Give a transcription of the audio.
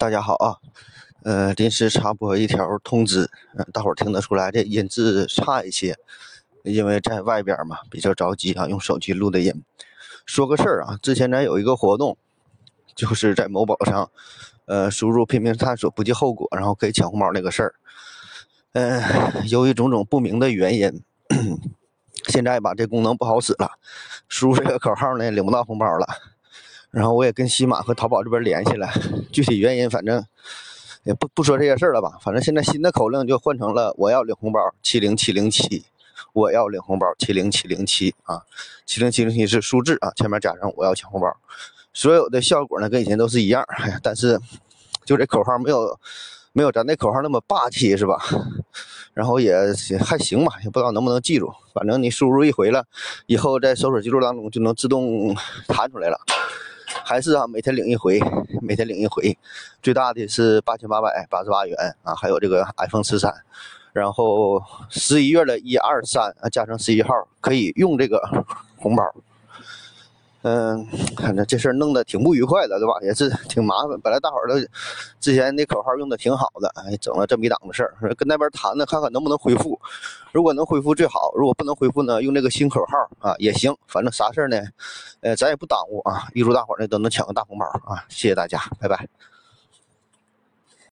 大家好啊，呃，临时插播一条通知，嗯、大伙儿听得出来这音质差一些，因为在外边嘛，比较着急啊，用手机录的音。说个事儿啊，之前咱有一个活动，就是在某宝上，呃，输入“拼命探索不计后果”，然后可以抢红包那个事儿。嗯、由于种种不明的原因，现在吧这功能不好使了，输入这个口号呢领不到红包了。然后我也跟西马和淘宝这边联系了，具体原因反正也不不说这些事儿了吧。反正现在新的口令就换成了我要领红包七零七零七，我要领红包七零七零七啊，七零七零七是数字啊，前面加上我要抢红包，所有的效果呢跟以前都是一样，哎呀，但是就这口号没有没有咱那口号那么霸气是吧？然后也还行吧，也不知道能不能记住，反正你输入一回了，以后在搜索记录当中就能自动弹出来了。还是啊，每天领一回，每天领一回，最大的是八千八百八十八元啊，还有这个 iPhone 十三，然后十一月的一二三啊，加上十一号可以用这个红包。嗯，反正这事儿弄得挺不愉快的，对吧？也是挺麻烦。本来大伙儿都之前那口号用的挺好的，哎，整了这么一档子事儿，跟那边谈呢，看看能不能恢复。如果能恢复最好，如果不能恢复呢，用这个新口号啊也行。反正啥事儿呢，呃，咱也不耽误啊。预祝大伙儿呢都能抢个大红包啊！谢谢大家，拜拜。